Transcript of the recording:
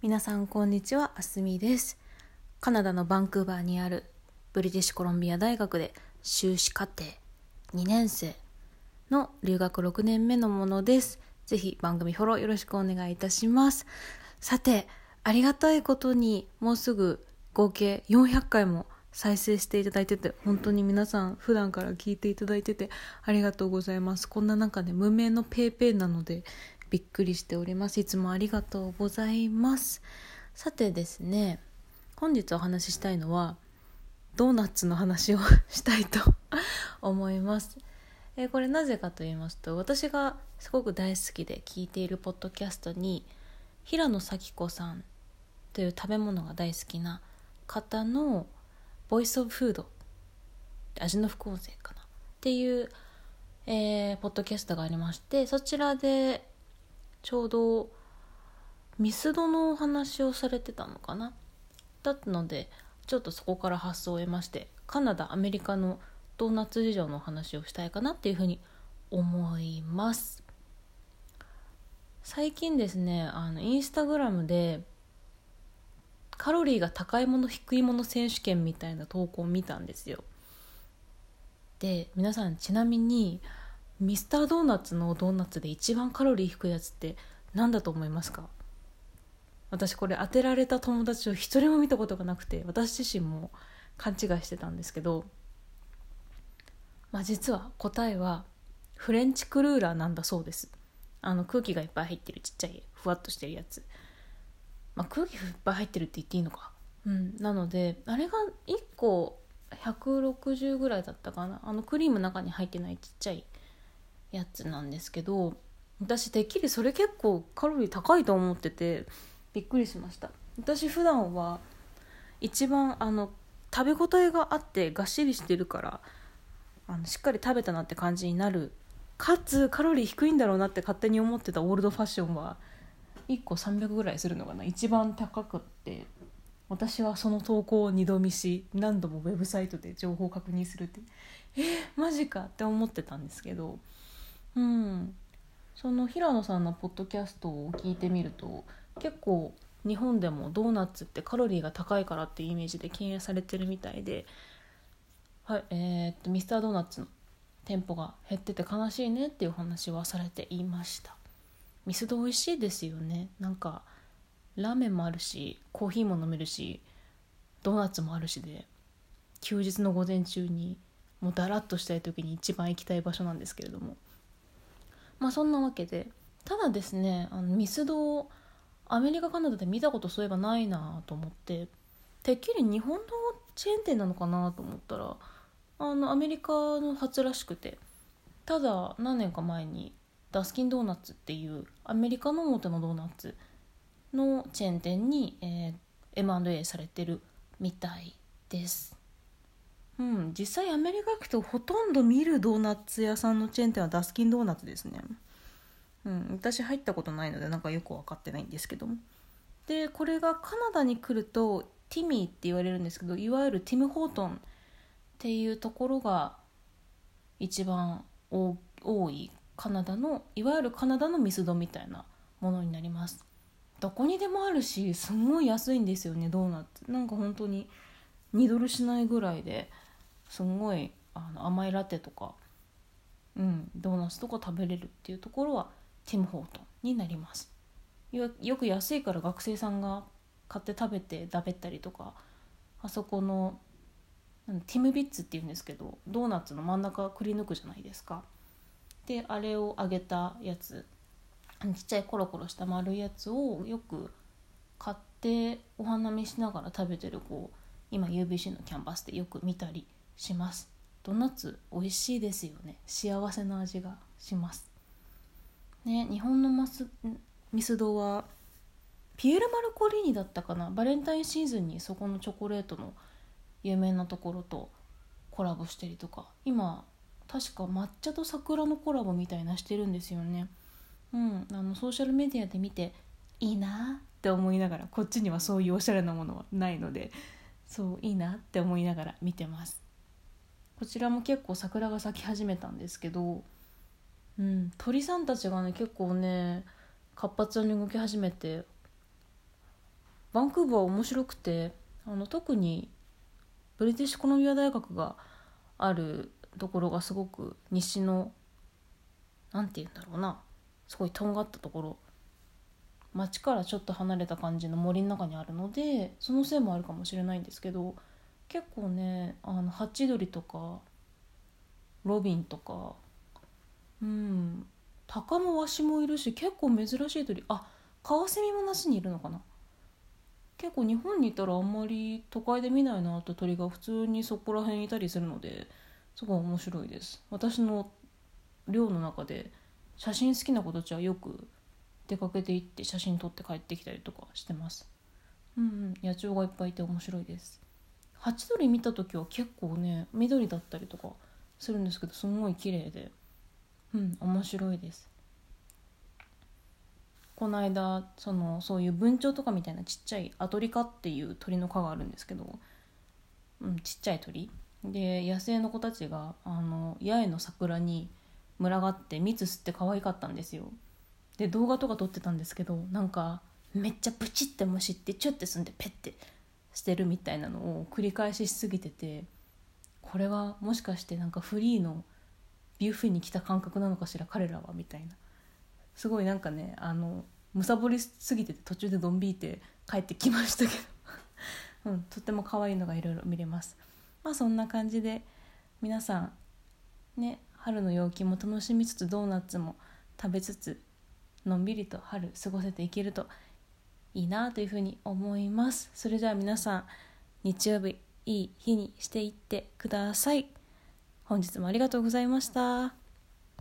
皆さんこんにちはあすみです。カナダのバンクーバーにあるブリティッシュコロンビア大学で修士課程2年生の留学6年目のものです。ぜひ番組フォローよろしくお願いいたします。さてありがたいことにもうすぐ合計400回も再生していただいてて本当に皆さん普段から聞いていただいててありがとうございます。こんな中で無名の PayPay なのでびっくりしております。いつもありがとうございます。さてですね本日お話ししたいのはドーナツの話をしたいと 思います。えー、これなぜかと言いますと私がすごく大好きで聞いているポッドキャストに平野咲子さんという食べ物が大好きな方のボイスオブフード味の不公正かなっていう、えー、ポッドキャストがありましてそちらでちょうどミスドのお話をされてたのかな？だったのでちょっとそこから発想を得ましてカナダアメリカのドーナツ事情のお話をしたいかなっていうふうに思います。最近ですねあのインスタグラムでカロリーが高いもの低いもの選手権みたいな投稿を見たんですよ。で皆さんちなみにミスタードーナツのドーナツで一番カロリー低いやつって何だと思いますか？私これ当てられた友達を一人も見たことがなくて私自身も勘違いしてたんですけどまあ実は答えはフレンチクルーラーなんだそうです。あの空気がいっぱい入ってるちっちゃいふわっとしてるやつ。まあ空気いっぱい入ってるって言っていいのか。うん。なのであれが1個160ぐらいだったかな。あのクリーム中に入ってないちっちゃいやつなんですけど私てっきりそれ結構カロリー高いと思っててびっくりしました。私普段は一番あの食べ応えがあってがっしりしてるからあのしっかり食べたなって感じになる。かつカロリー低いんだろうなって勝手に思ってたオールドファッションは1個300ぐらいするのかな。一番高くって私はその投稿を二度見し何度もウェブサイトで情報を確認するってえー、マジかって思ってたんですけどうん。その平野さんのポッドキャストを聞いてみると結構日本でもドーナツってカロリーが高いからっていうイメージで禁煙されてるみたいではいえー、っとミスタードーナツの店舗が減ってて悲しいねっていう話はされていました。ミスド美味しいですよね。なんかラーメンもあるしコーヒーも飲めるしドーナツもあるしで休日の午前中にもうだらっとしたい時に一番行きたい場所なんですけれども。まあそんなわけで。ただですねあのミスドをアメリカカナダで見たことそういえばないなと思っててっきり日本のチェーン店なのかなと思ったらあのアメリカの初らしくてただ何年か前にダスキンドーナツっていうアメリカの表のドーナツのチェーン店に、えー、M&A されてるみたいです。うん、実際アメリカ行くとほとんど見るドーナツ屋さんのチェーン店はダスキンドーナツですね。うん、私入ったことないのでなんかよく分かってないんですけども。でこれがカナダに来るとティミーって言われるんですけどいわゆるティム・ホートンっていうところが一番多いカナダのいわゆるカナダのミスドみたいなものになりますどこにでもあるしすんごい安いんですよねドーナツなんか本当に2ドルしないぐらいですんごいあの甘いラテとか、うん、ドーナツとか食べれるっていうところはティム・ホートンになります。よく安いから学生さんが買って食べてだべったりとかあそこのティムビッツっていうんですけどドーナツの真ん中くり抜くじゃないですか。であれを揚げたやつちっちゃいコロコロした丸いやつをよく買ってお花見しながら食べてる子今 UBC のキャンパスでよく見たりします。ドーナツ美味しいですよね。幸せな味がします。ね日本のマスミスドはピエール・マルコリーニだったかな。バレンタインシーズンにそこのチョコレートの有名なところとコラボしたりとか。今確か抹茶と桜のコラボみたいなしてるんですよね。うんあのソーシャルメディアで見ていいなって思いながらこっちにはそういうおしゃれなものはないのでそういいなって思いながら見てます。こちらも結構桜が咲き始めたんですけど、うん、鳥さんたちがね結構ね活発に動き始めてバンクーバー面白くてあの特にブリティッシュコロンビア大学があるところがすごく西の何て言うんだろうなすごいとんがったところ。町からちょっと離れた感じの森の中にあるのでそのせいもあるかもしれないんですけど結構ねあのハチドリとかロビンとかうんタカもワシもいるし結構珍しい鳥。あカワセミも夏にいるのかな。結構日本にいたらあんまり都会で見ないなって鳥が普通にそこら辺いたりするのですごい面白いです。私の寮の中で写真好きな子たちはよく出かけて行って写真撮って帰ってきたりとかしてます。うんうん野鳥がいっぱいいて面白いです。ハチドリ見た時は結構ね緑だったりとかするんですけどすごい綺麗で。うん面白いです。この間そのそういう文鳥とかみたいなちっちゃいアトリカっていう鳥の科があるんですけど、うん、ちっちゃい鳥。で野生の子たちがあの八重の桜に群がって蜜吸って可愛かったんですよ。で動画とか撮ってたんですけどなんかめっちゃプチって虫ってチュッてすんでペッて。捨てるみたいなのを繰り返ししすぎててこれはもしかしてなんかフリーのビュッフェに来た感覚なのかしら彼らはみたいな。すごいなんかねあのむさぼりすぎてて途中でドン引いて帰ってきましたけど、うん、とっても可愛いのがいろいろ見れます。まあそんな感じで皆さんね春の陽気も楽しみつつドーナツも食べつつのんびりと春過ごせていけるといいなというふうに思いますそれでは皆さん日曜日いい日にしていってください本日もありがとうございました。